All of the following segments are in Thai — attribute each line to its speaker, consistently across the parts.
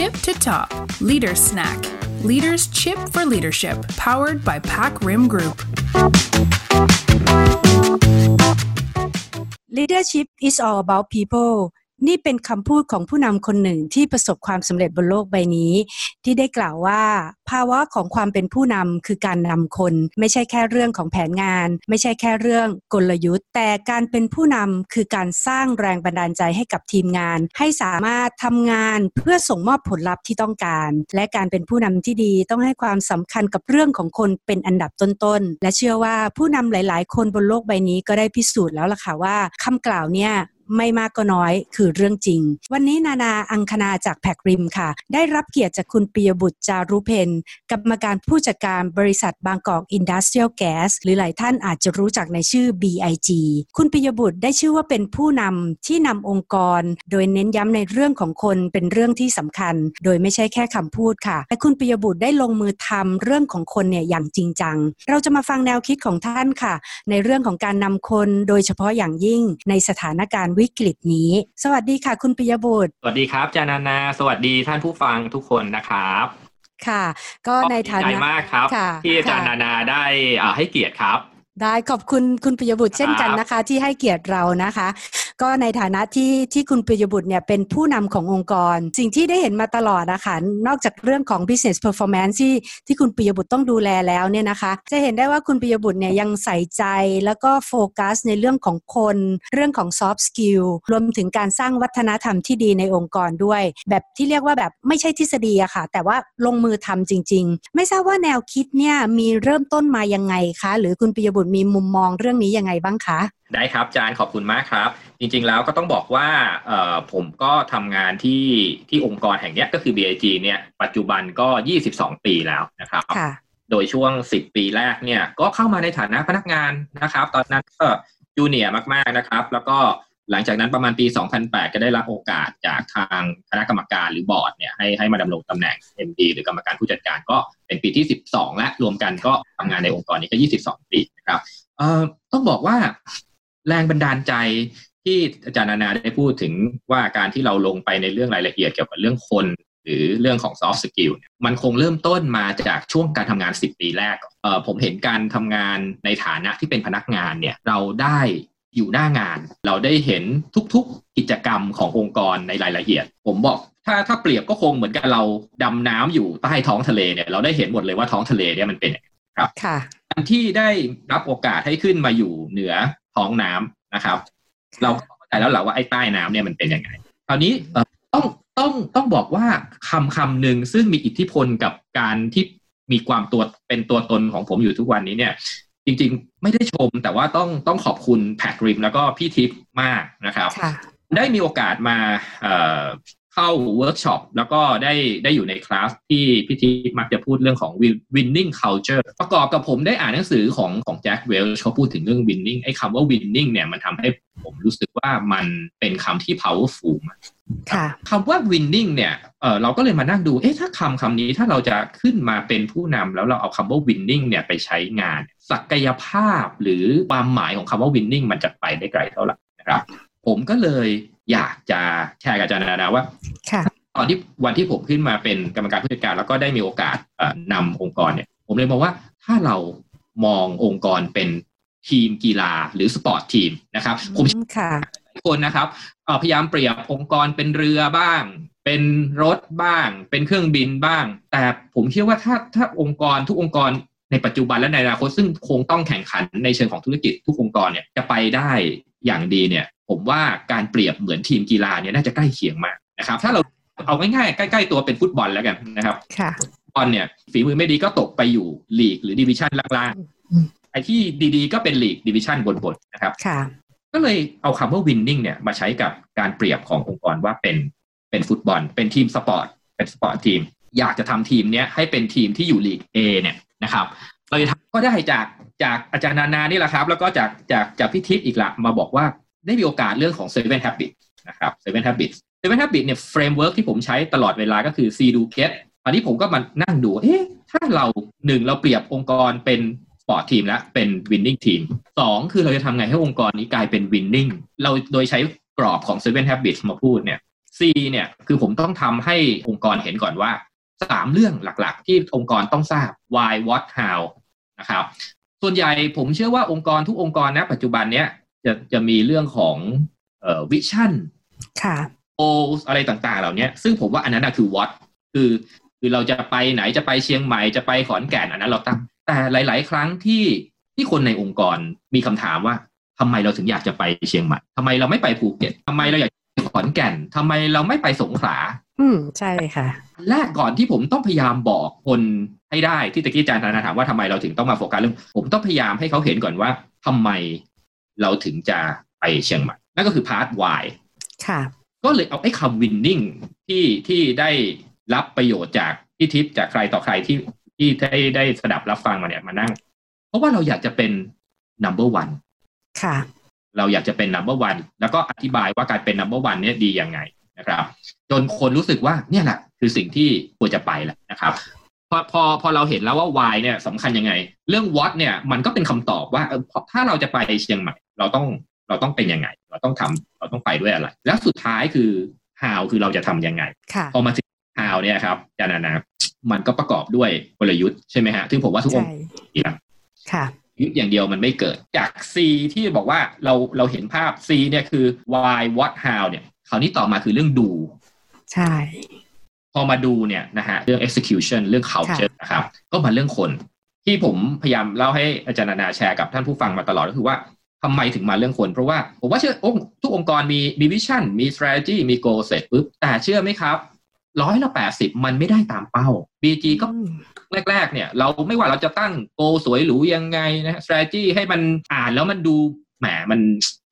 Speaker 1: tip to top Leader Snack Leaders Chip for Leadership powered by Pack Rim Group.
Speaker 2: Leadership is all about people นี่เป็นคำพูดของผู้นำคนหนึ่งที่ประสบความสำเร็จบนโลกใบนี้ ที่ได้กล่าวว่าภาวะของความเป็นผู้นำคือการนำคน ไม่ใช่แค่เรื่องของแผนงาน ไม่ใช่แค่เรื่องกลยุทธ์ แต่การเป็นผู้นำคือการสร้างแรงบันดาลใจให้กับทีมงาน ให้สามารถทำงานเพื่อส่งมอบผลลัพธ์ที่ต้องการ และการเป็นผู้นำที่ดีต้องให้ความสำคัญกับเรื่องของคนเป็นอันดับต้นๆและเชื่อว่าผู้นำหลาย ๆ คนบนโลกใบนี้ก็ได้พิสูจน์แล้วล่ะค่ะว่าคำกล่าวเนี่ย ไม่มากก็น้อยคือเรื่องจริง วันนี้นานาอังคณาจาก PacRim ค่ะ ได้รับเกียรติจากคุณปิยบุตรจารุเพนกรรมการผู้จัดการบริษัทบางกอกอินดัสเทรียลแก๊สหรือหลายท่านอาจจะรู้จักในชื่อ BIG คุณปิยบุตรได้ชื่อว่าเป็นผู้นำที่นำองค์กร โดยเน้นย้ำในเรื่องของคนเป็นเรื่องที่สำคัญ โดยไม่ใช่แค่คำพูดค่ะและคุณปิยบุตรได้ลงมือทำเรื่องของคนเนี่ยอย่างจริงจัง เราจะมาฟังแนวคิดของท่านค่ะ ในเรื่องของการนำคนโดยเฉพาะอย่างยิ่งในสถานการณ์วิกฤตนี้ สวัสดีค่ะ คุณปิยบุตร
Speaker 3: สวัสดีครับจานานา สวัสดีท่านผู้ฟังทุกคนนะครับ
Speaker 2: ค่ะ ก็ในฐา
Speaker 3: ดี
Speaker 2: นะ
Speaker 3: ใจมากครับ
Speaker 2: ค่ะ
Speaker 3: ที่อาจารย์
Speaker 2: ค่ะ
Speaker 3: นานาได้อ่าให้เกียรติครับ
Speaker 2: ได้ขอบคุณคุณปิยบุตรเช่นกัน
Speaker 3: ครับ
Speaker 2: นะคะ ที่ให้เกียรติเรานะคะ ก็ในฐานะที่ที่คุณปิยบุตรเนี่ยเป็นผู้นำขององค์กร สิ่งที่ได้เห็นมาตลอดนะคะนอกจากเรื่องของ business performance ที่ที่คุณปิยบุตรต้องดูแลแล้วเนี่ยนะคะ จะเห็นได้ว่าคุณปิยบุตรเนี่ยยังใส่ใจแล้วก็โฟกัสในเรื่องของคน เรื่องของ soft skill รวมถึงการสร้างวัฒนธรรมที่ดีในองค์กรด้วย แบบที่เรียกว่าแบบไม่ใช่ทฤษฎีอะค่ะ แต่ว่าลงมือทำจริง ๆ ไม่ทราบว่าแนวคิดเนี่ยมีเริ่มต้นมายังไงคะ หรือคุณปิยบุตรมีมุมมองเรื่องนี้ยังไงบ้างคะ
Speaker 3: ได้ครับอาจารย์ขอบคุณมากครับ จริงๆแล้วก็ต้องบอกว่าเอ่อผมก็ทำงานที่ที่องค์กรแห่งเนี้ยก็คือ BIG เนี่ยปัจจุบันก็ 22 ปีแล้วนะครับ
Speaker 2: ค่ะ
Speaker 3: โดยช่วง 10 ปีแรกเนี่ยก็เข้ามาในฐานะพนักงานนะครับ ตอนนั้นก็จูเนียร์มากๆนะครับ แล้วก็ หลังจากนั้นประมาณปี 2008 ก็ได้รับโอกาสจากทางคณะกรรมการหรือบอร์ดเนี่ยให้ให้มาดำรงตำแหน่ง MD หรือกรรมการผู้จัดการก็เป็นปีที่ 12 และรวมกันก็ทำงานในองค์กรนี้ก็ 22 ปีนะครับเอ่อต้องบอกว่าแรงบันดาลใจที่อาจารย์นานาได้พูดถึงว่าการที่เราลงไปในเรื่องรายละเอียดเกี่ยวกับเรื่องคนหรือเรื่องของ soft skill เนี่ยมันคงเริ่มต้นมาจากช่วงการทำงาน 10 ปีแรกเอ่อผมเห็นการทำงานในฐานะที่เป็นพนักงานเนี่ยเราได้ อยู่หน้างาน เราได้เห็นทุกๆกิจกรรมขององค์กรในรายละเอียด ผมบอกถ้าถ้าเปรียบก็คงเหมือนกับเราดำน้ำอยู่ใต้ท้องทะเลเนี่ยเราได้เห็นหมดเลยว่าท้องทะเลเนี่ยมันเป็นยังไง
Speaker 2: ค่ะ
Speaker 3: การที่ได้รับโอกาสให้ขึ้นมาอยู่เหนือท้องน้ำนะครับ เราเข้าใจแล้วแหละว่าไอ้ใต้น้ำเนี่ยมันเป็นยังไงคราวนี้เอ่อต้องต้องต้องบอกว่าคำคำหนึ่งซึ่งมีอิทธิพลกับการที่มีความตัวเป็นตัวตนของผมอยู่ทุกวันนี้เนี่ย จริงๆ ไม่ได้ชมแต่ว่าต้องต้องขอบคุณ PacRim แล้วก็พี่ทิพย์มากนะครับ
Speaker 2: ค่ะ
Speaker 3: ได้มีโอกาสมา เอ่อเข้าเวิร์กช็อปแล้วก็ได้ได้อยู่ในคลาสที่พี่ทิพย์มักจะพูดเรื่องของ win- winning culture ประกอบกับผมได้อ่านหนังสือของของแจ็คเวลช์เขาพูดถึงเรื่อง winning ไอ้คำว่า winning เนี่ยมันทำให้ผมรู้สึกว่ามันเป็นคำที่ powerful มาก
Speaker 2: ค่ะ
Speaker 3: คำว่า winning เนี่ยเออเราก็เลยมานั่งดู เอ๊ะ ถ้าคำคำนี้ถ้าเราจะขึ้นมาเป็นผู้นำแล้วเราเอาคำว่า winning เนี่ยไปใช้งาน ศักยภาพหรือความหมายของคำว่า winning มันจะไปได้ไกลเท่าไหร่นะครับ ผมก็เลย อยากจะแชร์กับอาจารย์นานาว่า
Speaker 2: ค่ะ
Speaker 3: ตอนที่วันที่ผมขึ้นมาเป็นกรรมการผู้จัดการ แล้วก็ได้มีโอกาสเอ่อนำองค์กรเนี่ย ผมเลยมองว่าถ้าเรามององค์กรเป็นทีมกีฬาหรือ sport team นะครับ ผม
Speaker 2: ค่ะ
Speaker 3: คนนะครับเอ่อพยายามเปรียบองค์กรเป็นเรือบ้าง เป็นรถบ้าง เป็นเครื่องบินบ้าง แต่ผมเชื่อว่าถ้าถ้าองค์กรทุกองค์กรในปัจจุบันและในอนาคตซึ่งคงต้องแข่งขันในเชิงของธุรกิจทุกองค์กรเนี่ยจะไปได้อย่างดีเนี่ย ผมว่าการเปรียบเหมือนทีมกีฬาเนี่ยน่าจะใกล้เคียงมากนะครับ ถ้าเราเอาง่ายๆใกล้ๆตัวเป็นฟุตบอลแล้วกันนะครับ
Speaker 2: ค่ะ
Speaker 3: ฟุตบอลเนี่ยฝีมือไม่ดีก็ตกไปอยู่ลีกหรือ division ล่าง
Speaker 2: อืม
Speaker 3: ๆไอ้ที่ดีๆก็เป็นลีก division บนๆนะครับ
Speaker 2: ค่ะ
Speaker 3: ก็เลยเอาคำว่า winning เนี่ยมาใช้กับการเปรียบขององค์กรว่าเป็นเป็นฟุตบอล เป็นทีมสปอร์ตเป็น sport team อยากจะทำทีมเนี้ยให้เป็นทีมที่อยู่ลีก A เนี่ยนะครับเราจะทำก็ได้จากจากอาจารย์นานานี่แหละครับ แล้วก็จากจากจากพี่ทิพย์อีกละมาบอกว่า ได้มีโอกาสเรื่องของ seven habits นะครับ seven habits seven habits เนี่ย framework ที่ผมใช้ตลอดเวลาก็คือ see do get อันนี้ผมก็มานั่งดู เอ๊ะ ถ้าเราหนึ่งเราเปรียบองค์กรเป็น sport team แล้วเป็น winning team สองคือเราจะทำไงให้องค์กรนี้กลายเป็น winning เราโดยใช้กรอบของ seven habits มาพูดเนี่ย C เนี่ยคือผมต้องทำให้องค์กรเห็นก่อนว่าสามเรื่องหลักๆ ที่องค์กรต้องทราบ why what how นะครับส่วนใหญ่ผมเชื่อว่าองค์กรทุกองค์กรนะปัจจุบันเนี้ย จะจะมีเรื่องของเอ่อ vision
Speaker 2: ค่ะ
Speaker 3: goals อะไรต่างๆ เหล่านี้ซึ่งผมว่าอันนั้นนะคือ what คือคือเราจะไปไหนจะไปเชียงใหม่จะไปขอนแก่นอันนั้นเราตั้ง แต่หลาย ๆ ครั้งที่ที่คนในองค์กรมีคำถามว่าทำไมเราถึงอยากจะไปเชียงใหม่ทำไมเราไม่ไปภูเก็ตทำไมเราอยากไปขอนแก่นทำไมเราไม่ไปสงขลา
Speaker 2: อืมใช่ค่ะ
Speaker 3: แรกก่อนที่ผมต้องพยายามบอกคนให้ได้ที่ตะกี้อาจารย์ธนาถามว่าทำไมเราถึงต้องมาโฟกัสเรื่อง ผมต้องพยายามให้เขาเห็นก่อนว่าทำไม เราถึงจะไปเชียงใหม่ นั่นก็คือพาร์ท Y
Speaker 2: ค่ะ
Speaker 3: ก็เลยเอาไอ้คำ winning ที่ที่ได้รับประโยชน์จากพี่ทิพย์จากใครต่อใครที่ที่ได้ได้สดับรับฟังมาเนี่ยมานั่ง เพราะว่าเราอยากจะเป็น number one
Speaker 2: ค่ะ
Speaker 3: เราอยากจะเป็น number one แล้วก็อธิบายว่าการเป็น number one เนี่ยดียังไงนะครับ จนคนรู้สึกว่าเนี่ยแหละคือสิ่งที่ควรจะไปแหละนะครับ พอพอพอเราเห็นแล้วว่า why เนี่ยสำคัญยังไง เรื่อง what เนี่ยมันก็เป็นคำตอบว่าเออถ้าเราจะไปเชียงใหม่ เราต้องเราต้องเป็นยังไง เราต้องทำเราต้องไปด้วยอะไร แล้วสุดท้ายคือ how คือเราจะทำยังไง
Speaker 2: ค่ะ
Speaker 3: พอมาถึง how เนี่ยครับอาจารย์นานะมันก็ประกอบด้วยกลยุทธ์ใช่ไหมฮะซึ่งผมว่าทุกอง
Speaker 2: ใช่
Speaker 3: ค์มีนะ
Speaker 2: ค่ะ
Speaker 3: ยุทธ์อย่างเดียวมันไม่เกิด จาก C ที่บอกว่าเราเราเห็นภาพ C เนี่ยคือ why what how เนี่ยคราวนี้ต่อมาคือเรื่องดู
Speaker 2: ใช่
Speaker 3: พอมาดูเนี่ยนะฮะเรื่อง execution เรื่อง culture นะครับก็มาเรื่องคนที่ผมพยายามเล่าให้อาจารย์นานาแชร์กับท่านผู้ฟังมาตลอดก็คือว่าทำไมถึงมาเรื่องคน เพราะว่าผมว่าเชื่อองค์ทุกองค์กรมีมีวิชั่นมี strategy มี goal เสร็จปุ๊บแต่เชื่อไหมครับร้อยละแปดสิบมันไม่ได้ตามเป้า BG ก็
Speaker 2: อืม
Speaker 3: แรก ๆ เนี่ย เราไม่ว่าเราจะตั้งโกสวยหรูยังไงนะ strategy ให้มันอ่านแล้วมันดู แหมมัน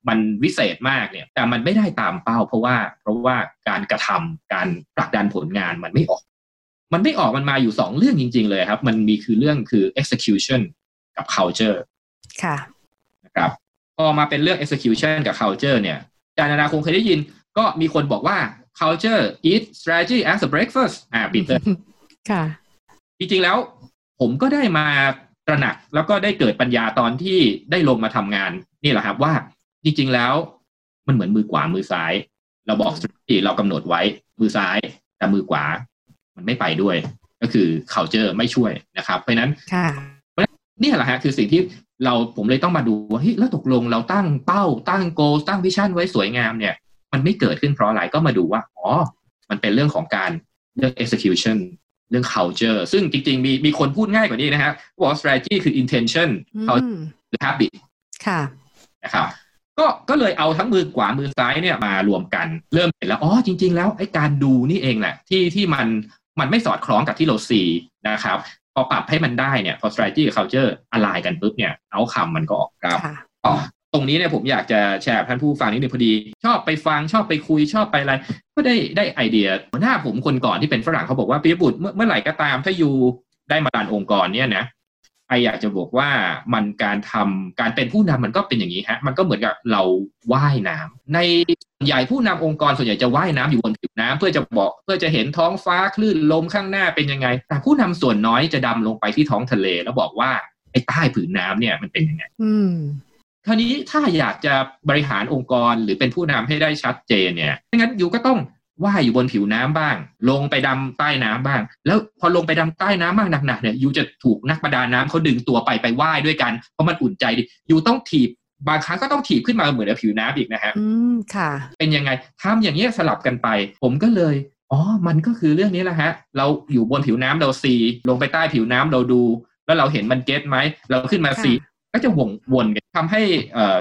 Speaker 3: มันวิเศษมากเนี่ย แต่มันไม่ได้ตามเป้า เพราะว่า เพราะว่าการกระทำการผลักดันผลงานมันไม่ออก มันไม่ออกมันมาอยู่สองเรื่องจริง ๆ เลยครับ มันมีคือเรื่องคือ execution กับ culture
Speaker 2: ค่ะ
Speaker 3: นะครับพอมาเป็นเรื่อง execution กับ culture เนี่ยอาจารย์นานาคงเคยได้ยิน ก็มีคนบอกว่า culture eat strategy as a breakfast อ่าปีเตอร์
Speaker 2: ค่ะ
Speaker 3: จริงๆแล้วผมก็ได้มา ตระหนักแล้วก็ได้เกิดปัญญาตอนที่ได้ลงมาทำงาน นี่แหละครับว่าจริง ๆ แล้วมันเหมือนมือขวามือซ้าย เราบอก strategy เรากำหนดไว้มือซ้ายแต่มือขวา มันไม่ไปด้วย ก็คือ culture ไม่ช่วยนะครับ เพราะฉะนั้น
Speaker 2: ค่ะ
Speaker 3: เนี่ยแหละฮะคือสิ่งที่เราผมเลยต้องมาดูว่าเฮ้ยแล้วตกลงเราตั้งเป้าตั้งโกตั้งวิชั่นไว้สวยงามเนี่ย มันไม่เกิดขึ้นเพราะอะไรก็มาดูว่าอ๋อมันเป็นเรื่องของการเรื่อง execution เรื่อง culture ซึ่งจริงๆ มีมีคนพูดง่ายกว่านี้นะฮะบอกว่า strategy คือ intention
Speaker 2: อื
Speaker 3: culture
Speaker 2: ม
Speaker 3: หรือ habit
Speaker 2: ค่ะ
Speaker 3: นะครับก็ก็เลยเอาทั้งมือขวามือซ้ายเนี่ยมารวมกันเริ่มเห็นแล้วอ๋อจริง ๆ แล้วไอ้การดูนี่เองแหละที่ที่มันมันไม่สอดคล้องกับที่เราซีนะครับพอปรับให้มันได้เนี่ยพอ strategy กับ culture อะไรกันปุ๊บเนี่ยเอาคำมันก็ออกครับ
Speaker 2: ค่ะ
Speaker 3: อ๋อ ตรงนี้เนี่ยผมอยากจะแชร์กับท่านผู้ฟังนิดนึงพอดี ชอบไปฟังชอบไปคุยชอบไปอะไร ก็ได้ได้ไอเดียหัวหน้าผมคนก่อนที่เป็นฝรั่งเขาบอกว่าปียบุตรเมื่อเมื่อไหร่ก็ตามถ้าอยู่ได้มาดันองค์กรเนี่ยนะไออยากจะบอกว่ามันการทำการเป็นผู้นำมันก็เป็นอย่างนี้ฮะ มันก็เหมือนกับเราว่ายน้ำในส่วนใหญ่ผู้นำองค์กรส่วนใหญ่จะว่ายน้ำอยู่บนผิวน้ำเพื่อจะบอกเพื่อจะเห็นท้องฟ้าคลื่นลมข้างหน้าเป็นยังไง แต่ผู้นำส่วนน้อยจะดำลงไปที่ท้องทะเล แล้วบอกว่าไอ้ใต้ผืนน้ำเนี่ยมันเป็นยังไง
Speaker 2: อืม
Speaker 3: คราวนี้ถ้าอยากจะบริหารองค์กรหรือเป็นผู้นำให้ได้ชัดเจนเนี่ยงั้นอยู่ก็ต้องว่ายอยู่บนผิวน้ำบ้าง ลงไปดำใต้น้ำบ้าง แล้วพอลงไปดำใต้น้ำบ้างหนักๆเนี่ยยูจะถูกนักประดาน้ำเขาดึงตัวไปไปว่ายด้วยกัน เพราะมันอุ่นใจดิยูต้องถีบบางครั้งก็ต้องถีบขึ้นมาเหมือนกับผิวน้ำอีกนะฮะ
Speaker 2: อืมค่ะ
Speaker 3: เป็นยังไงทำอย่างเงี้ยสลับกันไป ผมก็เลยอ๋อ มันก็คือเรื่องนี้แหละฮะ เราอยู่บนผิวน้ำเราซีลงไปใต้ผิวน้ำเราดู แล้วเราเห็นมัน get ไหม เราขึ้นมา
Speaker 2: ค่ะ
Speaker 3: see ก็จะวนวนกันทำให้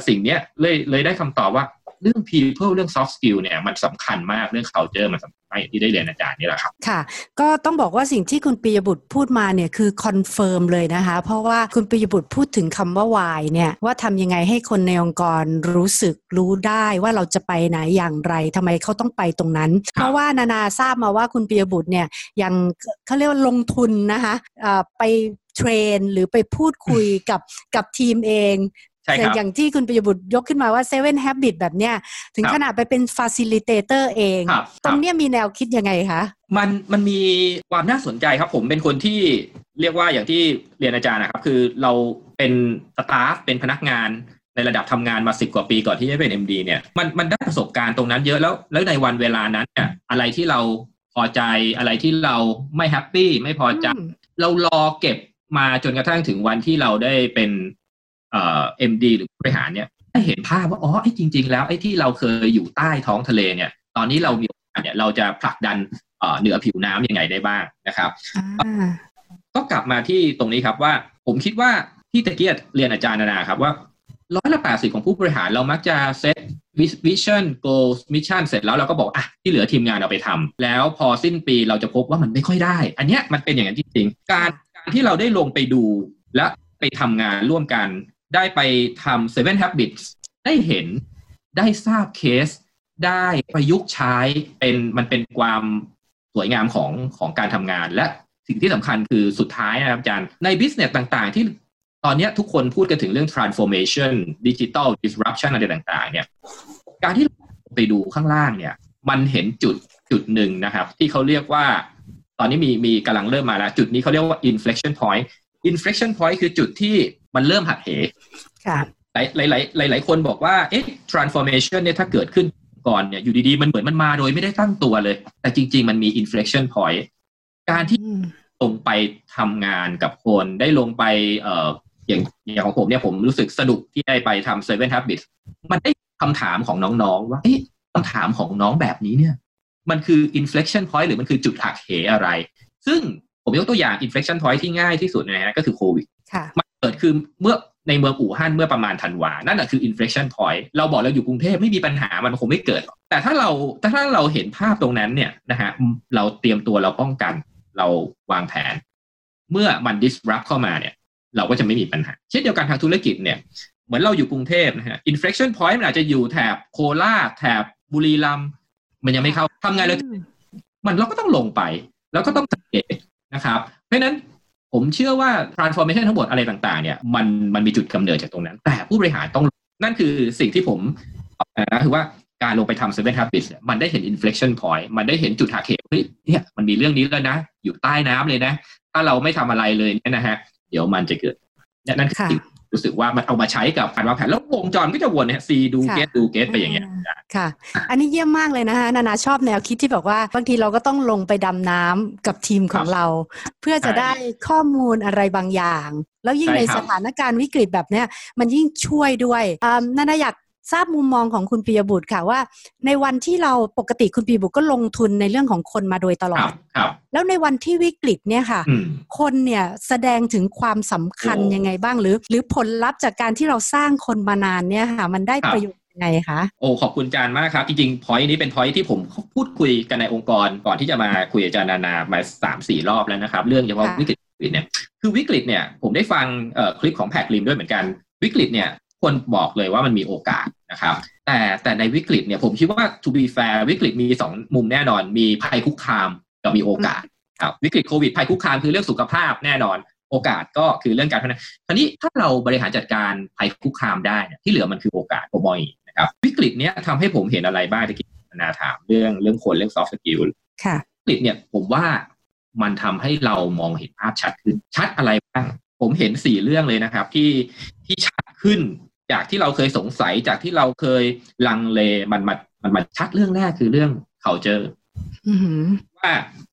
Speaker 3: สิ่งเนี้ยเลยเลยได้คำตอบว่า เรื่อง people เรื่อง soft skill เนี่ยมันสำคัญมากเรื่อง culture มันสำคัญมากอย่างที่ได้เรียนอาจารย์นี่แหละครับ
Speaker 2: ค่ะ ก็ต้องบอกว่าสิ่งที่คุณปิยบุตรพูดมาเนี่ยคือ confirm เลยนะคะ เพราะว่าคุณปิยบุตรพูดถึงคำว่า why เนี่ยว่าทำยังไงให้คนในองค์กรรู้สึกรู้ได้ว่าเราจะไปไหนอย่างไรทำไมเขาต้องไปตรงนั้น เพราะว่านานาทราบมาว่าคุณปิยบุตรเนี่ยยังเขาเรียกว่าลงทุนนะคะเอ่อไปเทรนหรือไปพูดคุยกับกับทีมเอง
Speaker 3: ใช่ครับ
Speaker 2: อย่างที่คุณปิยบุตรยกขึ้นมาว่า Seven Habit แบบเนี้ยถึง
Speaker 3: ครับ
Speaker 2: ขนาดไปเป็น Facilitator เอง
Speaker 3: ครับ
Speaker 2: ตรงเนี้ยมีแนวคิดยังไงคะ
Speaker 3: มันมันมีความน่าสนใจครับผมเป็นคนที่เรียกว่าอย่างที่เรียนอาจารย์นะครับ คือเราเป็นสตาฟเป็นพนักงานในระดับทำงานมาสิบกว่าปีก่อนที่จะเป็น MD เนี่ยมันมันได้ประสบการณ์ตรงนั้นเยอะแล้วแล้วในวันเวลานั้นเนี่ยอะไรที่เราพอใจอะไรที่เราไม่แฮปปี้ไม่พอใจเรารอเก็บมาจนกระทั่งถึงวันที่เราได้เป็น เอ่อ MD หรือผู้บริหารเนี่ยได้เห็นภาพว่าอ๋อไอ้จริง ๆ แล้วไอ้ที่เราเคยอยู่ใต้ท้องทะเลเนี่ยตอนนี้เรามีโอกาสเนี่ยเราจะผลักดันเหนือผิวน้ำยังไงได้บ้างนะครับก็กลับมาที่ตรงนี้ครับว่าผมคิดว่าที่ตะเกียเรียนอาจารย์นานาครับว่าร้อยละแปดสิบของผู้บริหารเรามักจะเซตvision goal mission เสร็จแล้วเราก็บอกอะที่เหลือทีมงานเอาไปทำแล้วพอสิ้นปีเราจะพบว่ามันไม่ค่อยได้ อันเนี้ยมันเป็นอย่างนั้นจริงๆการการที่เราได้ลงไปดูและไปทำงานร่วมกัน ได้ไปทำ seven habits ได้เห็นได้ทราบเคส ได้ประยุกต์ใช้เป็นมันเป็นความสวยงามของของการทำงาน และสิ่งที่สำคัญคือสุดท้ายนะครับอาจารย์ใน business ต่างๆ ที่ตอนนี้ทุกคนพูดกันถึงเรื่อง transformation digital disruption อะไรต่าง ๆ เนี่ย การที่ไปดูข้างล่างเนี่ย มันเห็นจุดจุดหนึ่งนะครับ ที่เขาเรียกว่า ตอนนี้มีมีกำลังเริ่มมาแล้ว จุดนี้เขาเรียกว่า inflection point inflection point คือจุดที่มันเริ่มหักเหหลายหลายหลายหลายคนบอกว่าเอ๊ะ transformation เนี่ยถ้าเกิดขึ้นก่อนเนี่ยอยู่ดีๆ มันเหมือนมันมาโดยไม่ได้ตั้งตัวเลย แต่จริง ๆ มันมี inflection point การที่ลงไปทำงานกับคนได้ลงไปเอ่ออย่างอย่างของผมเนี่ยผมรู้สึกสนุกที่ได้ไปทำ Seven Habits มันได้คำถามของน้องๆ ว่าเอ๊ะคำถามของน้องแบบนี้เนี่ย มันคือ inflection point หรือมันคือจุดหักเหอะไร ซึ่ง ผมยกตัวอย่าง inflection point ที่ง่ายที่สุดนะฮะก็คือโควิดมันเกิดคือเมื่อในเมืองอู่ฮั่นเมื่อประมาณธันวา นั่นแหะคือ inflection point เราบอกเราอยู่กรุงเทพไม่มีปัญหามันคงไม่เกิด แต่ถ้าเราถ้าเราเห็นภาพตรงนั้นเนี่ยนะฮะเราเตรียมตัวเราป้องกัน เราวางแผน เมื่อมัน disrupt เข้ามาเนี่ย เราก็จะไม่มีปัญหา เช่นเดียวกันทางธุรกิจเนี่ย เหมือนเราอยู่กรุงเทพนะฮะ inflection point มันอาจจะอยู่แถบโคราชแถบบุรีรัมย์มันยังไม่เข้าทำไงเรามันเราก็ต้องลงไป แล้วก็ต้องสังเกต นะครับเพราะนั้นผมเชื่อว่า transformation ทั้งหมดอะไรต่างๆ เนี่ยมันมันมีจุดกำเนิดจากตรงนั้น แต่ผู้บริหารต้องนั่นคือสิ่งที่ผมนะคือว่าการลงไปทำ seven habits มันได้เห็น inflection point มันได้เห็นจุดหักเหเฮ้ยเนี่ยมันมีเรื่องนี้แล้วนะ อยู่ใต้น้ำเลยนะ ถ้าเราไม่ทำอะไรเลยเนี่ยนะฮะ เดี๋ยวมันจะเกิดนั่นคือ รู้สึกว่ามันเอามาใช้กับการวางแผนแล้ววงจรก็จะวนเนี่ยซีดูเกตดูเกตไปอย่างเงี้ย
Speaker 2: ค่ะ อันนี้เยี่ยมมากเลยนะคะนานาชอบแนวคิดที่บอกว่าบางทีเราก็ต้องลงไปดำน้ำกับทีมของเรา เพื่อจะได้ข้อมูลอะไรบางอย่าง แล้วยิ่งในสถานการณ์วิกฤตแบบเนี้ยมันยิ่งช่วยด้วยนานาอยาก ทราบมุมมองของคุณปียบุตรค่ะว่า ในวันที่เราปกติคุณปียบุตรก็ลงทุนในเรื่องของคนมาโดยตลอด แล้วในวันที่วิกฤตเนี่ยค่ะ คนเนี่ยแสดงถึงความสำคัญยังไงบ้างหรือ หรือผลลัพธ์จากการที่เราสร้างคนมานานเนี่ยค่ะ มันได้ประโยชน์ยังไงคะ
Speaker 3: โอ้ขอบคุณจานมากครับ จริงๆพอยนี้เป็นพอยที่ผมพูดคุยกันในองค์กร ก่อนที่จะมาคุยอาจารย์นานามาสามสี่รอบแล้วนะครับ เรื่องเฉพาะวิกฤตเนี่ยคือวิกฤตเนี่ยผมได้ฟังคลิปของแพคลิมด้วยเหมือนกันวิกฤตเนี่ย คนบอกเลยว่ามันมีโอกาสนะครับ แต่แต่ในวิกฤตเนี่ยผมคิดว่า to be fair วิกฤตมีสองมุมแน่นอน มีภัยคุกคามกับมีโอกาสครับวิกฤตโควิดภัยคุกคามคือเรื่องสุขภาพแน่นอน โอกาสก็คือเรื่องการพัฒนาคราวนี้ถ้าเราบริหารจัดการภัยคุกคามได้ที่เหลือมันคือโอกาสผมมองอีกนะครับวิกฤตเนี้ยทำให้ผมเห็นอะไรบ้างที่นาถามเรื่องเรื่องคนเรื่อง soft skill
Speaker 2: ค่ะ
Speaker 3: วิกฤตเนี่ยผมว่ามันทำให้เรามองเห็นภาพชัดขึ้น ชัดอะไรบ้าง ผมเห็นสี่เรื่องเลยนะครับ ที่ที่ชัดขึ้น จากที่เราเคยสงสัยจากที่เราเคยลังเลมันมามันมาชัดเรื่องแรกคือเรื่อง culture ว่า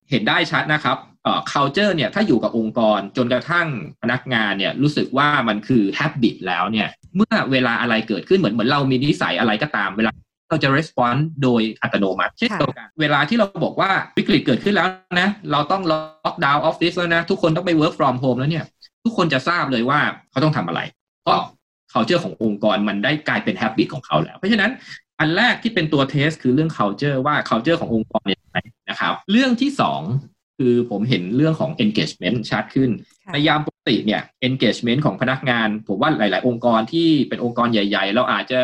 Speaker 3: เห็นได้ชัดนะครับเอ่อ culture เนี่ยถ้าอยู่กับองค์กรจนกระทั่งพนักงานเนี่ยรู้สึกว่ามันคือ habit แล้วเนี่ยเมื่อเวลาอะไรเกิดขึ้นเหมือนเหมือนเรามีนิสัยอะไรก็ตามเวลาเราจะ respond โดยอัตโนมัติเช่นเดียวกันเวลาที่เราบอกว่าวิกฤตเกิดขึ้นแล้วนะ เราต้องล็อกดาวน์ออฟฟิศแล้วนะ ทุกคนต้องไป work from home แล้วเนี่ย ทุกคนจะทราบเลยว่าเขาต้องทำอะไร เพราะ culture ขององค์กรมันได้กลายเป็น habit ของเขาแล้ว เพราะฉะนั้นอันแรกที่เป็นตัวเทสคือเรื่อง culture ว่า culture ขององค์กรเป็นยังไงนะครับ เรื่องที่สองคือผมเห็นเรื่องของ engagement ชัดขึ้นในยามปกติเนี่ย engagement ของพนักงาน ผมว่าหลาย ๆ องค์กรที่เป็นองค์กรใหญ่ ๆ เราอาจจะ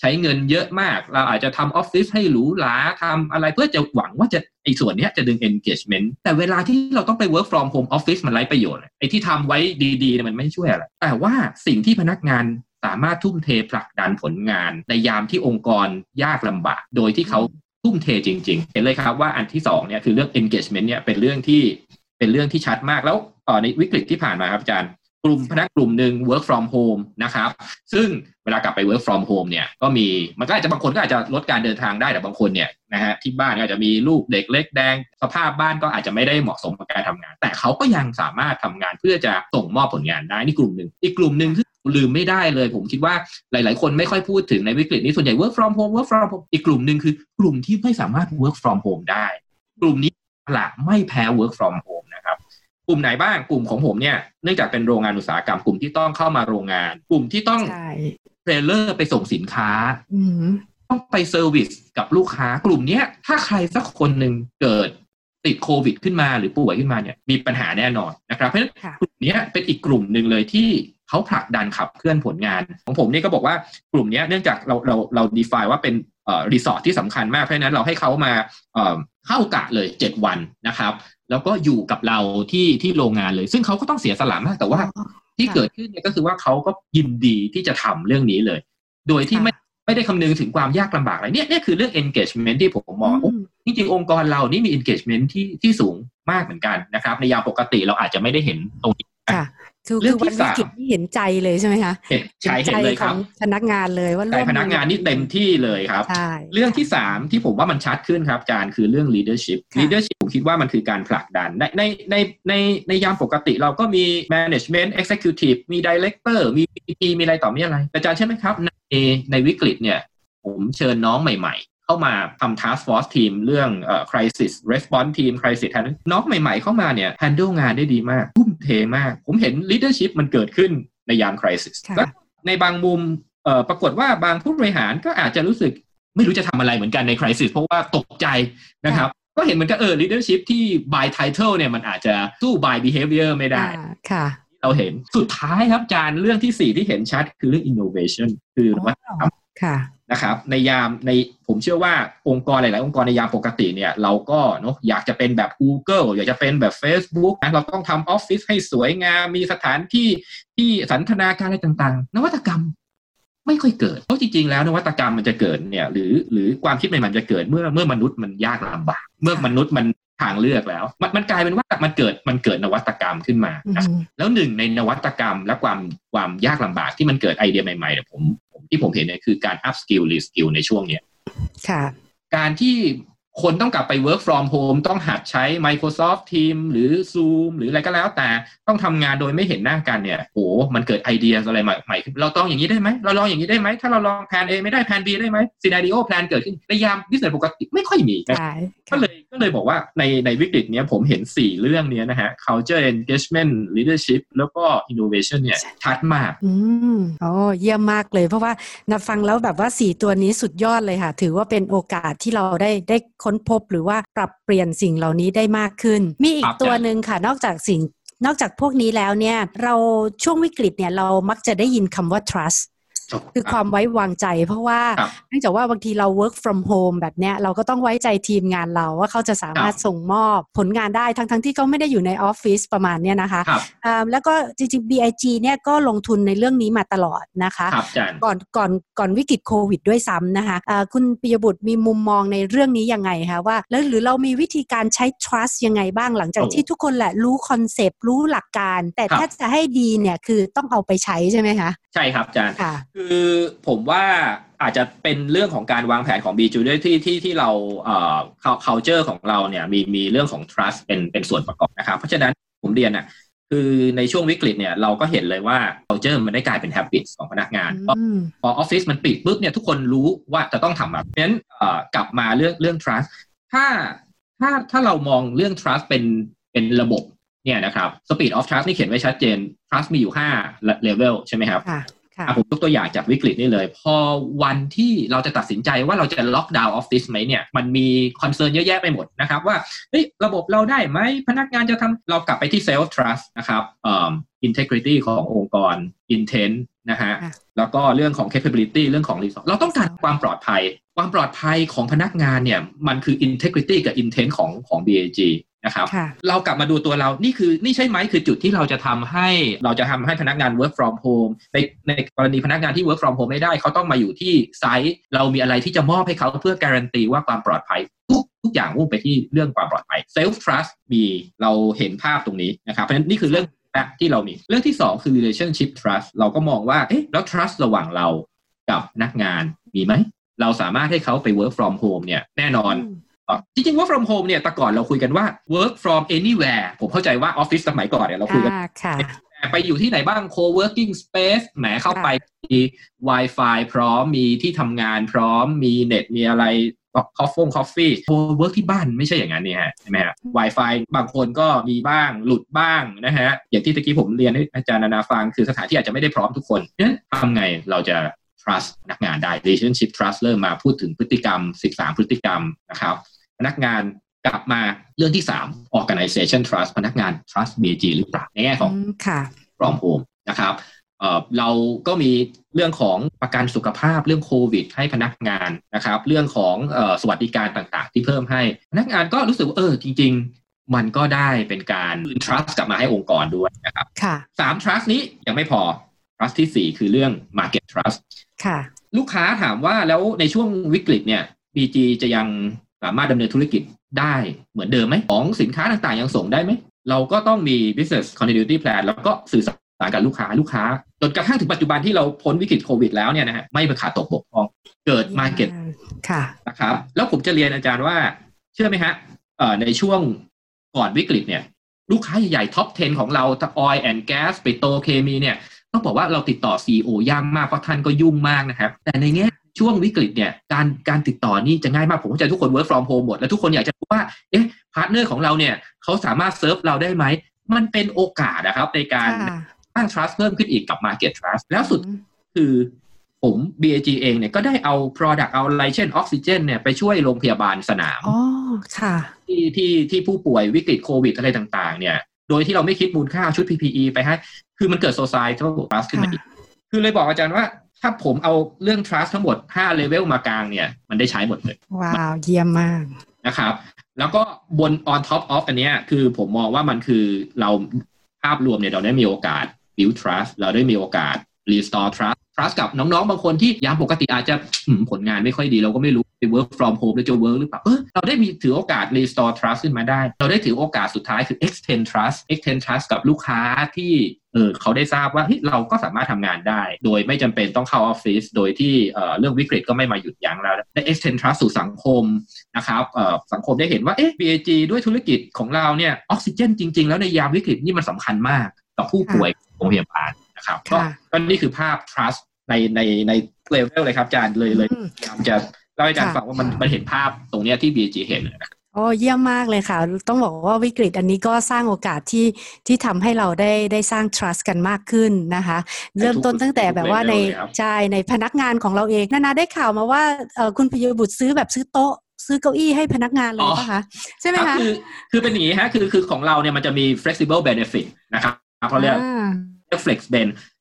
Speaker 3: ใช้เงินเยอะมาก เราอาจจะทำออฟฟิศให้หรูหราทำอะไรเพื่อจะหวังว่าจะ ไอ้ส่วนนี้จะดึง engagement แต่เวลาที่เราต้องไป work from home office มันไร้ประโยชน์ไอ้ที่ทำไว้ดีๆมันไม่ช่วยอะไรแต่ว่าสิ่งที่พนักงานสามารถทุ่มเทผลักดันผลงาน ในยามที่องค์กรยากลำบาก โดยที่เขาทุ่มเทจริง ๆ เห็นเลยครับว่าอันที่สองเนี่ยคือเรื่อง engagement เนี่ยเป็นเรื่องที่เป็นเรื่องที่ชัดมากแล้วในวิกฤตที่ผ่านมาครับอาจารย์กลุ่มพนักกลุ่มหนึ่ง work from home นะครับ ซึ่ง เวลากลับไป work from home เนี่ยก็มีมันก็อาจจะบางคนก็อาจจะลดการเดินทางได้แต่บางคนเนี่ยนะฮะที่บ้านก็อาจจะมีลูกเด็กเล็กแดง สภาพบ้านก็อาจจะไม่ได้เหมาะสมกับการทำงาน แต่เขาก็ยังสามารถทำงานเพื่อจะส่งมอบผลงานได้นี่กลุ่มหนึ่งอีกกลุ่มหนึ่งที่ลืมไม่ได้เลย ผมคิดว่าหลาย ๆ คนไม่ค่อยพูดถึงในวิกฤตนี้ส่วนใหญ่ work from home work from home อีกกลุ่มหนึ่งคือกลุ่มที่ไม่สามารถ work from home ได้ กลุ่มนี้ละไม่แพ้ work from home นะครับกลุ่มไหนบ้างกลุ่มของผมเนี่ยเนื่องจากเป็นโรงงานอุตสาหกรรมกลุ่มที่ต้องเข้ามาโรงงาน กลุ่มที่ต้อง trailer ไปส่งสินค้า
Speaker 2: อืม
Speaker 3: ต้องไป service กับลูกค้ากลุ่มเนี้ย ถ้าใครสักคนหนึ่งเกิดติดโควิดขึ้นมาหรือป่วยขึ้นมาเนี่ยมีปัญหาแน่นอนนะครับ เพราะฉะนั้น
Speaker 2: ค่ะ
Speaker 3: กลุ่มเนี้ยเป็นอีกกลุ่มหนึ่งเลยที่เขาผลักดันขับเคลื่อนผลงาน ของผมนี่ก็บอกว่ากลุ่มเนี้ยเนื่องจากเราเราเรา define ว่าเป็นเอ่อ resource ที่สำคัญมาก เพราะฉะนั้นเราให้เขามาเอ่อเข้ากะเลย7วันนะครับ แล้วก็อยู่กับเราที่ที่โรงงานเลย ซึ่งเขาก็ต้องเสียสละมากแต่ว่า ที่
Speaker 2: ค่ะ
Speaker 3: เกิดขึ้นเนี่ยก็คือว่าเขาก็ยินดีที่จะทำเรื่องนี้เลย โดยที่
Speaker 2: ค่ะ
Speaker 3: ไม่ไม่ได้คำนึงถึงความยากลำบากอะไรเนี่ยเนี่ยคือเรื่อง engagement ที่ผมมองว่าโอ้จริงๆองค์กรเรานี่มี engagement ที่ที่สูงมากเหมือนกันนะครับ ในยามปกติเราอาจจะไม่ได้เห็นตรงนี้
Speaker 2: ค่ะคือ
Speaker 3: เรื่
Speaker 2: คืออง
Speaker 3: ที่
Speaker 2: วันวิกฤต
Speaker 3: สาม
Speaker 2: นี่เห็นใจเลยใช่ไหมคะ
Speaker 3: เห็นใช้เห็นเลยครับ
Speaker 2: ใจของพนักงานเลยว่า
Speaker 3: แต่
Speaker 2: ร่วม
Speaker 3: พนักงานนี่เต็มที่เลยครับ
Speaker 2: ใช่
Speaker 3: เรื่องที่สามที่ผมว่ามันชัดขึ้นครับอาจารย์คือเรื่อง leadership
Speaker 2: ค่ะ
Speaker 3: leadership ผมคิดว่ามันคือการผลักดันในในในในในยามปกติเราก็มี management executive มี director มี VP มีอะไรต่อมีอะไรแต่อาจารย์ใช่ไหมครับในในวิกฤตเนี่ย ผมเชิญน้องใหม่ๆ เข้ามาทำ task force team เรื่องเอ่อ crisis response team crisis handling น้องใหม่ๆ เข้ามาเนี่ย handle งานได้ดีมากทุ่ม เทมาก ผมเห็น leadership มันเกิดขึ้นในยาม crisis
Speaker 2: ค่ะ
Speaker 3: และในบางมุมเอ่อปรากฏว่าบางผู้บริหารก็อาจจะรู้สึกไม่รู้จะทำอะไรเหมือนกันใน crisis เพราะว่าตกใจนะครับ ก็เห็นเหมือนกันเออ leadership ที่ by title เนี่ยมันอาจจะสู้ by behavior ไม่ได้
Speaker 2: อ่าค่ะ
Speaker 3: เราเห็นสุดท้ายครับอาจารย์เรื่องที่สี่ที่เห็นชัดคือเรื่อง innovation คือนวัตกรรม
Speaker 2: ค่ะ
Speaker 3: นะครับในยามในผมเชื่อว่าองค์กรหลาย ๆ องค์กรในยามปกติเนี่ยเราก็เนาะอยากจะเป็นแบบ Google อยากจะเป็นแบบ Facebook นะเราต้องทำออฟฟิศให้สวยงาม มีสถานที่ที่สันทนาการอะไรต่าง ๆ นวัตกรรมไม่ค่อยเกิด เพราะจริง ๆ แล้วนวัตกรรมมันจะเกิดเนี่ยหรือหรือความคิดใหม่ๆมันจะเกิดเมื่อเมื่อมนุษย์มันยากลำบาก เมื่อมนุษย์มัน ทางเลือกแล้วมันมันกลายเป็นว่ามันเกิดมันเกิดนวัตกรรมขึ้นมา
Speaker 2: อื
Speaker 3: นะครับ
Speaker 2: ม
Speaker 3: แล้วหนึ่งในนวัตกรรมและความความยากลำบากที่มันเกิดไอเดียใหม่ๆเนี่ยผมผมที่ผมเห็นเนี่ยคือการ up skill re skill ในช่วงเนี้ย
Speaker 2: ค่ะ
Speaker 3: การที่ คนต้องกลับไป work from home ต้องหัดใช้ Microsoft Teams หรือ Zoom หรืออะไรก็แล้วแต่ต้องทำงานโดยไม่เห็นหน้ากันเนี่ยโอ้มันเกิดไอเดียอะไรใหม่ๆขึ้นเราต้องอย่างนี้ได้ไหมเราลองอย่างนี้ได้ไหมถ้าเราลองแผน A ไม่ได้แผน B ได้ไหม scenario plan เกิดขึ้นในยาม business ปกติไม่ค่อยมีนะ
Speaker 2: ใช่
Speaker 3: ก็เลยก็เลยบอกว่าในในวิกฤตเนี้ยผมเห็น 4 เรื่องเนี้ยนะฮะ culture engagement leadership แล้วก็ innovation เนี่ยชัดมาก
Speaker 2: อืมโอ้เยี่ยมมากเลย เพราะว่านับฟังแล้วแบบว่าสี่ตัวนี้สุดยอดเลยค่ะ ถือว่าเป็นโอกาสที่เราได้ได้ค้นพบหรือว่าปรับเปลี่ยนสิ่งเหล่านี้ได้มากขึ้น มีอีกตัวหนึ่งค่ะ นอกจากสิ่งนอกจากพวกนี้แล้วเนี่ยเราช่วงวิกฤตเนี่ยเรามักจะได้ยินคำว่า trust คือความไว้วางใจ เพราะว่า
Speaker 3: ครับ
Speaker 2: เนื่องจากว่าบางทีเรา work from home แบบเนี้ยเราก็ต้องไว้ใจทีมงานเราว่าเขาจะสามารถ
Speaker 3: ครับ
Speaker 2: ส่งมอบผลงานได้ทั้งทั้งๆที่เขาไม่ได้อยู่ในออฟฟิศประมาณเนี้ยนะคะ
Speaker 3: ครับ
Speaker 2: อ่าแล้วก็จริงๆ BIG เนี่ยก็ลงทุนในเรื่องนี้มาตลอดนะคะ
Speaker 3: ครับอาจารย์
Speaker 2: ก่อนก่อนก่อนวิกฤตโควิดด้วยซ้ำนะคะอ่าคุณปิยบุตรมีมุมมองในเรื่องนี้ยังไงคะว่า แล้วหรือเรามีวิธีการใช้ trust ยังไงบ้างหลังจาก
Speaker 3: โอ้
Speaker 2: ที่ทุกคนแหละรู้ concept รู้หลักการ แต่
Speaker 3: ครับ
Speaker 2: ถ้าจะให้ดีเนี่ยคือต้องเอาไปใช้ใช่ไหมคะ
Speaker 3: ใช่ครับอาจารย์
Speaker 2: ค่ะ
Speaker 3: คือผมว่าอาจจะเป็นเรื่องของการวางแผนของ b ีจูด้วยที่ที่ที่เราเอ่อ culture ของเราเนี่ยมีมีเรื่องของ trust เป็นเป็นส่วนประกอบนะครับ เพราะฉะนั้นผมเรียนอะคือในช่วงวิกฤตเนี่ยเราก็เห็นเลยว่า culture มันได้กลายเป็น habit ของพนักงาน
Speaker 2: อืม
Speaker 3: พอออฟฟิศมันปิดปุ๊บเนี่ยทุกคนรู้ว่าจะต้องทำแบบเพราะฉะนั้นเอ่อกลับมาเรื่องเรื่อง trust ถ้าถ้าถ้าเรามองเรื่อง trust เป็นเป็นระบบ เนี่ยนะครับ speed of trust นี่เขียนไว้ชัดเจน trust มีอยู่5 level ใช่ไหมครับ
Speaker 2: ค่ะค่ะ
Speaker 3: อะผมยกตัวอย่างจากวิกฤตนี่เลย พอวันที่เราจะตัดสินใจว่าเราจะล็อกดาวน์ออฟฟิศไหมเนี่ยมันมี concern เยอะแยะไปหมดนะครับว่าเฮ้ยระบบเราได้ไหมพนักงานจะทำเรากลับไปที่ self trust นะครับเอ่อ integrity ขององค์กร intent นะฮะ
Speaker 2: ค่ะ
Speaker 3: แล้วก็เรื่องของ capability เรื่องของ resource เราต้องการความปลอดภัย ความปลอดภัยของพนักงานเนี่ยมันคือ integrity กับ intent ของของ BAG นะครับ
Speaker 2: ค่ะ
Speaker 3: เรากลับมาดูตัวเรานี่คือนี่ใช่ไหมคือจุดที่เราจะทำให้เราจะทำให้พนักงาน work from home ในในกรณีพนักงานที่ work from home ไม่ได้ เขาต้องมาอยู่ที่ไซต์เรามีอะไรที่จะมอบให้เขาเพื่อการันตีว่าความปลอดภัยทุกทุกอย่างมุ่งไปที่เรื่องความปลอดภัย self trust มีเราเห็นภาพตรงนี้นะครับเพราะฉะนั้นนี่คือเรื่องแรกที่เรามีเรื่องที่สองคือ relationship trust เราก็มองว่าเอ๊ะแล้ว trust ระหว่างเรากับพนักงานมีไหมเราสามารถให้เขาไป work from home เนี่ยแน่นอน จริงๆ work from home เนี่ยแต่ก่อนเราคุยกันว่า work from anywhere ผมเข้าใจว่าออฟฟิศสมัยก่อนเนี่ยเราคุยกันไปอยู่ที่ไหนบ้าง co-working space แหมเข้าไปมี Wi-Fi พร้อมมีที่ทำงานพร้อมมีเน็ตมีอะไรคอฟฟงคอฟฟี่โฮเวิร์กที่บ้านไม่ใช่อย่างนั้นเนี่ยฮะใช่ไหมฮะ Wi-Fi บางคนก็มีบ้างหลุดบ้างนะฮะ อย่างที่ตะกี้ผมเรียนให้อาจารย์นานาฟัง คือสถานที่อาจจะไม่ได้พร้อมทุกคนนั้นทำไงเราจะ trust พนักงานได้ relationship trust เริ่มมาพูดถึงพฤติกรรม 13 พฤติกรรมนะครับพ นักงานกลับมาเรื่องที่ 3 organization trust พนักงาน trust BG หรือเปล่า ในแง่ของ from home นะครับเราก็มีเรื่องของประกันสุขภาพเรื่องโควิด ให้พนักงานนะครับ เรื่องของสวัสดิการต่างๆ ที่เพิ่มให้ พนักงานก็รู้สึกว่าเออจริง ๆ มันก็ได้เป็นการคืน trust กลับมาให้องค์กรด้วยนะครับสาม trust นี้ยังไม่พอ trust ที่สี่คือเรื่อง market trust
Speaker 2: ค่ะ
Speaker 3: ลูกค้าถามว่าแล้วในช่วงวิกฤตเนี่ย BG จะยัง สามารถดำเนินธุรกิจได้เหมือนเดิมไหมของสินค้าต่างๆยังส่งได้ไหม เราก็ต้องมี business continuity plan แล้วก็สื่อสารารกับลูกค้าลูกค้าจนกระทั่งถึงปัจจุบันที่เราพ้นวิกฤตโควิดแล้วเนี่ยนะฮะไม่ประขาดตกบกพร่องเกิดมาเก็ต
Speaker 2: ค่ะ
Speaker 3: นะครับแล้วผมจะเรียนอาจารย์ว่า เชื่อไหมฮะเอ่อในช่วงก่อนวิกฤตเนี่ย ลูกค้าใหญ่ๆ top 10 ของเรา oil and gas ปิโตรเคมีเนี่ยต้องบอกว่าเราติดต่อ CEO ยากมากเพราะท่านก็ยุ่งมากนะครับ แต่ในแง่ ช่วงวิกฤตเนี่ยการการติดต่อนี่จะง่ายมาก ผมเข้าใจทุกคน work from home หมด แล้วทุกคนอยากจะรู้ว่าเอ๊ะ partner ของเราเนี่ยเขาสามารถเซิร์ฟเราได้ไหม มันเป็นโอกาสนะครับในการสร้าง trust เพิ่มขึ้นอีกกับ market trust แล้วสุดคือผม BAG เองเนี่ยก็ได้เอา product เอาอะไรเช่นออกซิเจนเนี่ยไปช่วยโรงพยาบาลสนาม
Speaker 2: อ๋อค่ะ
Speaker 3: ที่ที่ที่ผู้ป่วยวิกฤตโควิดอะไรต่างๆ เนี่ย โดยที่เราไม่คิดมูลค่าชุด PPE ไปให้ คือมันเกิด societal trust ขึ้นมาอีกคือเลยบอกอาจารย์ว่า ถ้าผมเอาเรื่อง trust ทั้งหมด5 level มากลางเนี่ย มันได้ใช้หมดเลย
Speaker 2: ว้าว เยี่ยมมาก
Speaker 3: นะครับ แล้วก็บน on top of อันเนี้ยคือผมมองว่ามันคือเราภาพรวมเนี่ยเราได้มีโอกาส build trust เราได้มีโอกาส restore trust trust กับน้องๆ บางคนที่ยามปกติอาจจะผลงานไม่ค่อยดีเราก็ไม่รู้ ไป work from home แล้วจะ work หรือเปล่าเออเราได้มีถือโอกาส restore trust ขึ้นมาได้ เราได้ถือโอกาสสุดท้ายคือ extend trust extend trust กับลูกค้าที่เออเขาได้ทราบว่าเราก็สามารถทำงานได้ โดยไม่จำเป็นต้องเข้าออฟฟิศโดยที่เรื่องวิกฤตก็ไม่มาหยุดยั้งแล้วได้ extend trust สู่สังคมนะครับสังคมได้เห็นว่าเอ๊ะ BAG ด้วยธุรกิจของเราเนี่ยออกซิเจนจริง ๆ แล้วในยามวิกฤตนี่มันสำคัญมากกับผู้ป่วยโรงพยาบาลนะครับก็นี่คือภาพ trust ในในในเลเวลเลยครับอาจารย์เลยเลยพยายามจะ เล่าให้อาจารย์ฟังว่ามันมันเห็นภาพตรงนี้ที่ BG เห็นนะ
Speaker 2: โอ้เยี่ยมมากเลยค่ะ ต้องบอกว่าวิกฤตอันนี้ก็สร้างโอกาสที่ที่ทำให้เราได้ได้สร้าง trust กันมากขึ้นนะคะ เริ่มต้นตั้งแต่แบบว่าในใจในพนักงานของเราเองนานาได้ข่าวมาว่าคุณพยบุตรซื้อแบบซื้อโต๊ะซื้อเก้าอี้ให้พนักงานเลยป่ะคะใช่ไหมคะ
Speaker 3: คือคือเป็นอย่างนี้ฮะคือคือของเราเนี่ยมันจะมี flexible benefit นะครับเขาเรียก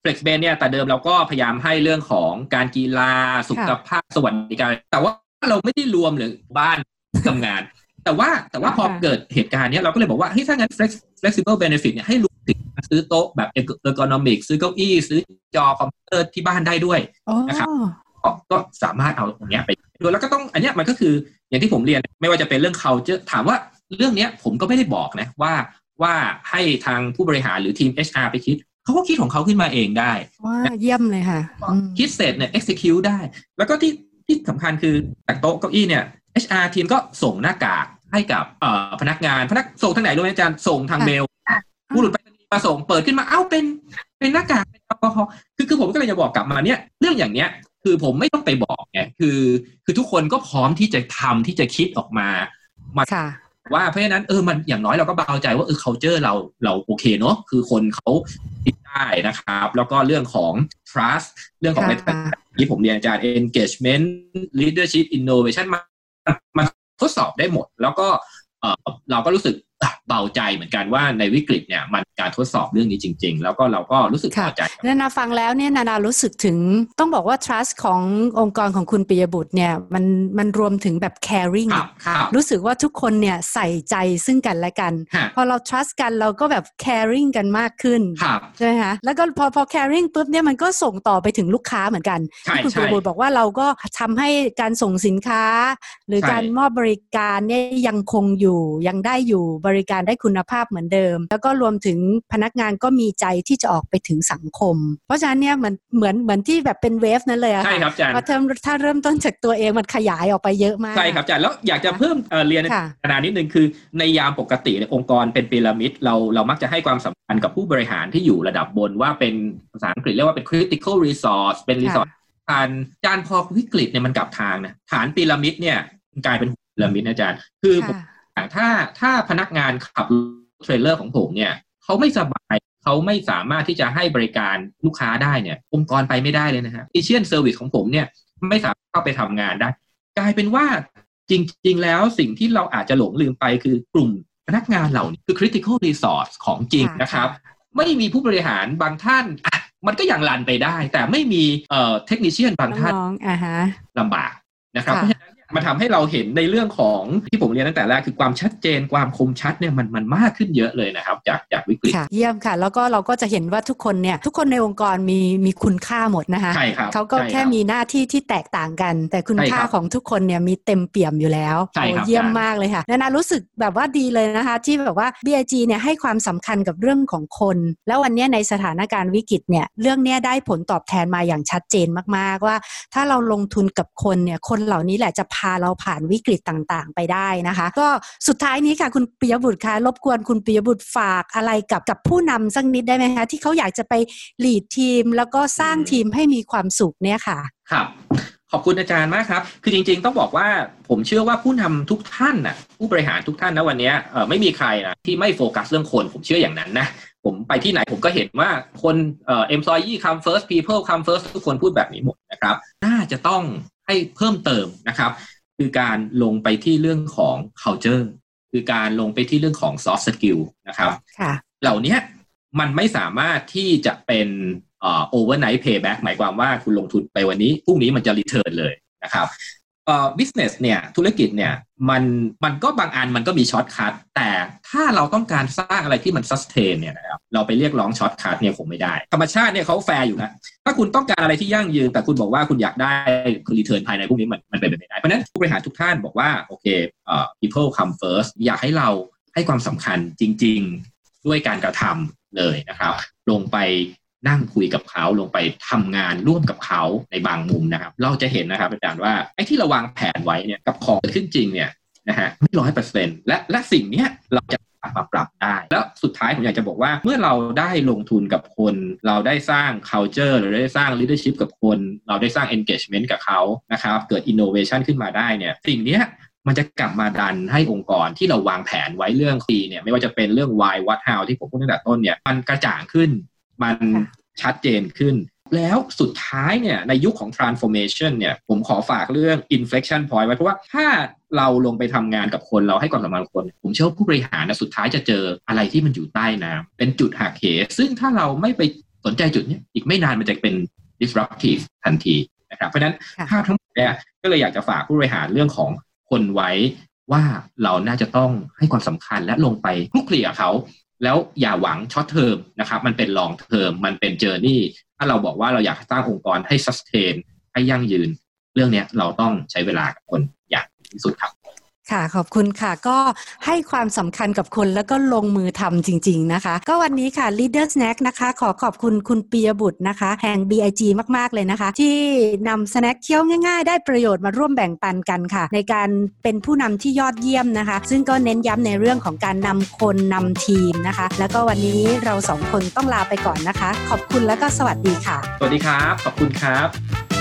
Speaker 3: เรียก flex ben flex ben เนี่ยแต่เดิมเราก็พยายามให้เรื่องของการกีฬาสุขภาพสวัสดิการ แต่ว่าเราไม่ได้รวมหรือบ้านทำงาน แต่ว่าแต่ว่าพอเกิดเหตุการณ์นี้เราก็เลยบอกว่าเฮ้ยถ้างั้น flex flexible benefit เนี่ยให้รวมถึงซื้อโต๊ะแบบ ergonomic ซื้อเก้าอี้ ซื้อจอคอมพิวเตอร์ที่บ้านได้ด้วยนะครับก็สามารถเอาตรงนี้ไปดูแล้วก็ต้องอันนี้มันก็คืออย่างที่ผมเรียนไม่ว่าจะเป็นเรื่อง culture ถามว่าเรื่องนี้ผมก็ไม่ได้บอกนะว่าว่าให้ทางผู้บริหารหรือทีม HR ไปคิด เขาก็คิดของเขาขึ้นมาเองได้
Speaker 2: ว้าเยี่ยมเลยค่ะ
Speaker 3: คิดเสร็จเนี่ย execute ได้ แล้วก็ที่ที่สำคัญคือจากโต๊ะเก้าอี้เนี่ย HR ทีมก็ส่งหน้ากากให้กับพนักงานพนักส่งทางไหนรู้ไหมอาจารย์ส่งทางเมลผู้หลุดไปมาส่งเปิดขึ้นมาเอ้าเป็นเป็นหน้ากากเป็นแอลกอฮอล์คือคือผมก็เลยจะบอกกลับมาเนี่ยเรื่องอย่างเนี้ยคือผมไม่ต้องไปบอกไงคือ คือทุกคนก็พร้อมที่จะทำที่จะคิดออกมามา ว่าเพราะฉะนั้นเออมันอย่างน้อยเราก็เบาใจว่าเออ culture เราเราโอเคเนาะคือคนเขาติดได้นะครับ แล้วก็เรื่องของ trust เรื่องของที่ผมเรียนอาจารย์ engagement leadership innovation มันมันทดสอบได้หมด แล้วก็เราก็รู้สึก เบาใจเหมือนกันว่าในวิกฤตเนี่ยมันการทดสอบเรื่องนี้จริง ๆ แล้วก็เราก็รู้สึกพอใจ
Speaker 2: นานาฟังแล้วเนี่ยนานารู้สึกถึงต้องบอกว่า trust ขององค์กรของคุณปิยบุตรเนี่ยมันมันรวมถึงแบบ caring รู้สึกว่าทุกคนเนี่ยใส่ใจซึ่งกันและกัน พอเรา trust กันเราก็แบบ caring กันมากขึ้นใช่ไหมคะแล้วก็พอพอ caring ปุ๊บเนี่ยมันก็ส่งต่อไปถึงลูกค้าเหมือนกันที่คุณปิยบุตรบอกว่าเราก็ทำให้การส่งสินค้า หรือการมอบบริการเนี่ยยังคงอยู่ยังได้อยู่บริการานได้คุณภาพเหมือนเดิม แล้วก็รวมถึงพนักงานก็มีใจที่จะออกไปถึงสังคม เพราะฉะนั้นเนี่ยเหมือนเหมือนเหมือนที่แบบเป็นเวฟนั้นเลยอะ
Speaker 3: ใช่
Speaker 2: ค่ะ
Speaker 3: ครับอาจารย์
Speaker 2: พอเทอมถ้าเริ่มต้นจากตัวเองมันขยายออกไปเยอะมาก
Speaker 3: ใช่ครับอาจารย์แล้วอยากจะเพิ่มเอ่อเรียน
Speaker 2: ค่ะ
Speaker 3: ขนาดนิดนึงคือในยามปกติในองค์กรเป็นพีระมิดเราเรามักจะให้ความสำคัญกับผู้บริหารที่อยู่ระดับบนว่าเป็นภาษาอังกฤษเรียกว่าเป็น critical resource เป็น resource อาจารย์พอวิกฤตเนี่ยมันกลับทางนะฐานพีระมิดเนี่ยกลายเป็นพีระมิดนะอาจารย์ คือผม
Speaker 2: ค่ะ
Speaker 3: ถ้าถ้าพนักงานขับ trailer ของผมเนี่ยเขาไม่สบายเขาไม่สามารถที่จะให้บริการลูกค้าได้เนี่ย องค์กรไปไม่ได้เลยนะฮะ technician service ของผมเนี่ยไม่สามารถเข้าไปทำงานได้ กลายเป็นว่าจริง ๆ แล้วสิ่งที่เราอาจจะหลงลืมไปคือกลุ่มพนักงานเหล่านี้คือ critical resource ของจริง
Speaker 2: ค่ะ
Speaker 3: นะครับ ไม่มีผู้บริหารบางท่านอะมันก็ยังรันไปได้ แต่ไม่มีเอ่อเทคนิชเชียนบางท่าน
Speaker 2: น้องๆอ่าฮะ
Speaker 3: ลำบากนะครับ
Speaker 2: ค่ะ
Speaker 3: เพราะฉะนั้นเนี่ย มันทำให้เราเห็นในเรื่องของที่ผมเรียนตั้งแต่แรกคือความชัดเจนความคมชัดเนี่ยมันมันมากขึ้นเยอะเลยนะครับ จากจากวิกฤต
Speaker 2: ค่ะเยี่ยมค่ะ แล้วก็เราก็จะเห็นว่าทุกคนเนี่ยทุกคนในองค์กรมีมีคุณค่าหมดนะคะ
Speaker 3: ใช่ครับ
Speaker 2: เขาก็
Speaker 3: ใช่รับ
Speaker 2: แค่มีหน้าที่ที่แตกต่างกัน แต่คุณ
Speaker 3: ใช่
Speaker 2: ค่า
Speaker 3: ครับ
Speaker 2: ของทุกคนเนี่ยมีเต็มเปี่ยมอยู่แล้ว
Speaker 3: ใช่ครับ
Speaker 2: โอ้เยี่ยม
Speaker 3: อาจารย์
Speaker 2: มากเลยค่ะนานารู้สึกแบบว่าดีเลยนะคะ ที่แบบว่า BIG เนี่ยให้ความสำคัญกับเรื่องของคน แล้ววันเนี้ยในสถานการณ์วิกฤตเนี่ยเรื่องเนี้ยได้ผลตอบแทนมาอย่างชัดเจนมากๆว่า ถ้าเราลงทุนกับคนเนี่ยคนเหล่านี้แหละจะพาเราผ่านวิกฤตต่างๆ ไปได้นะคะ ก็สุดท้ายนี้ค่ะคุณปิยบุตรคะรบกวนคุณปิยบุตรฝากอะไรกับกับผู้นำสักนิดได้ไหมคะที่เขาอยากจะไปลีดทีม แล้วก็สร้างทีมให้มีความสุขเนี่ยค่ะ
Speaker 3: ครับขอบคุณอาจารย์มากครับ คือจริงๆต้องบอกว่าผมเชื่อว่าผู้นำทุกท่านน่ะผู้บริหารทุกท่านนะวันนี้ไม่มีใครนะที่ไม่โฟกัสเรื่องคน ผมเชื่ออย่างนั้นนะ ผมไปที่ไหนผมก็เห็นว่าคนเอ่อ employee come first people come first ทุกคนพูดแบบนี้หมดนะครับ น่าจะต้อง ให้เพิ่มเติมนะครับ คือการลงไปที่เรื่องของ culture คือการลงไปที่เรื่องของ soft skill นะครับ
Speaker 2: ค่ะ
Speaker 3: เหล่าเนี้ยมันไม่สามารถที่จะเป็นเอ่อ overnight payback หมายความว่าคุณลงทุนไปวันนี้พรุ่งนี้มันจะ return เลยนะครับเอ่อ business เนี่ยธุรกิจเนี่ยมันมันก็บางอันมันก็มี shortcut แต่ถ้าเราต้องการสร้างอะไรที่มัน sustain เนี่ยนะครับเราไปเรียกร้อง shortcut เนี่ยคงไม่ได้ ธรรมชาติเนี่ยเขาแฟร์อยู่นะ ถ้าคุณต้องการอะไรที่ยั่งยืน แต่คุณบอกว่าคุณอยากได้คือ return ภายในพรุ่งนี้มันมันเป็นไปไม่ได้ เพราะฉะนั้นผู้บริหารทุกท่านบอกว่า โอเคเอ่อ people come first อยากให้เราให้ความสำคัญจริง ๆ ด้วยการกระทำเลยนะครับ ลงไป นั่งคุยกับเขาลงไปทำงานร่วมกับเขาในบางมุมนะครับ เราจะเห็นนะครับอาจารย์ว่าไอ้ที่เราวางแผนไว้เนี่ยกับของเกิดขึ้นจริงเนี่ยนะฮะไม่ร้อยเปอร์เซ็นต์และและสิ่งเนี้ยเราจะกลับมาปรับได้ แล้วสุดท้ายผมอยากจะบอกว่าเมื่อเราได้ลงทุนกับคน เราได้สร้าง culture เราได้สร้าง leadership กับคน เราได้สร้าง engagement กับเขานะครับ เกิด innovation ขึ้นมาได้เนี่ยสิ่งเนี้ยมันจะกลับมาดันให้องค์กรที่เราวางแผนไว้เรื่องทีเนี่ยไม่ว่าจะเป็นเรื่อง why what how ที่ผมพูดตั้งแต่ต้นเนี่ยมันกระจ่างขึ้น มัน
Speaker 2: ค่ะ
Speaker 3: ชัดเจนขึ้น แล้วสุดท้ายเนี่ยในยุคของ transformation เนี่ยผมขอฝากเรื่อง inflection point ไว้เพราะว่าถ้าเราลงไปทำงานกับคนเราให้ความสำคัญกับคน ผมเชื่อว่าผู้บริหารนะสุดท้ายจะเจออะไรที่มันอยู่ใต้น้ำเป็นจุดหักเหซึ่งถ้าเราไม่ไปสนใจจุดเนี้ยอีกไม่นานมันจะเป็น disruptive ทันทีนะครับเพราะฉะนั้น
Speaker 2: ค่ะ
Speaker 3: ภาพทั้งหมดเนี่ยก็เลยอยากจะฝากผู้บริหารเรื่องของคนไว้ว่าเราน่าจะต้องให้ความสำคัญและลงไปคลุกคลีกับเขา แล้วอย่าหวัง short term นะครับมันเป็น long term มันเป็น journey ถ้าเราบอกว่าเราอยากสร้างองค์กรให้ sustain ให้ยั่งยืน เรื่องนี้เราต้องใช้เวลากับคนอย่างที่สุดครับ
Speaker 2: ค่ะขอบคุณค่ะก็ให้ความสำคัญกับคนแล้วก็ลงมือทำจริง ๆนะคะ ก็วันนี้ค่ะ Leader Snack นะคะ ขอขอบคุณคุณปียบุตรนะคะ แห่ง BIG มากๆเลยนะคะ ที่นำสแน็คเคี้ยวง่ายๆ ได้ประโยชน์มาร่วมแบ่งปันกันค่ะ ในการเป็นผู้นำที่ยอดเยี่ยมนะคะ ซึ่งก็เน้นย้ำในเรื่องของการนำคนนำทีมนะคะ แล้วก็วันนี้เราสองคนต้องลาไปก่อนนะคะ ขอบคุณแล้วก็สวัสดีค่ะ
Speaker 3: สวัสดีครับ ขอบคุณครับ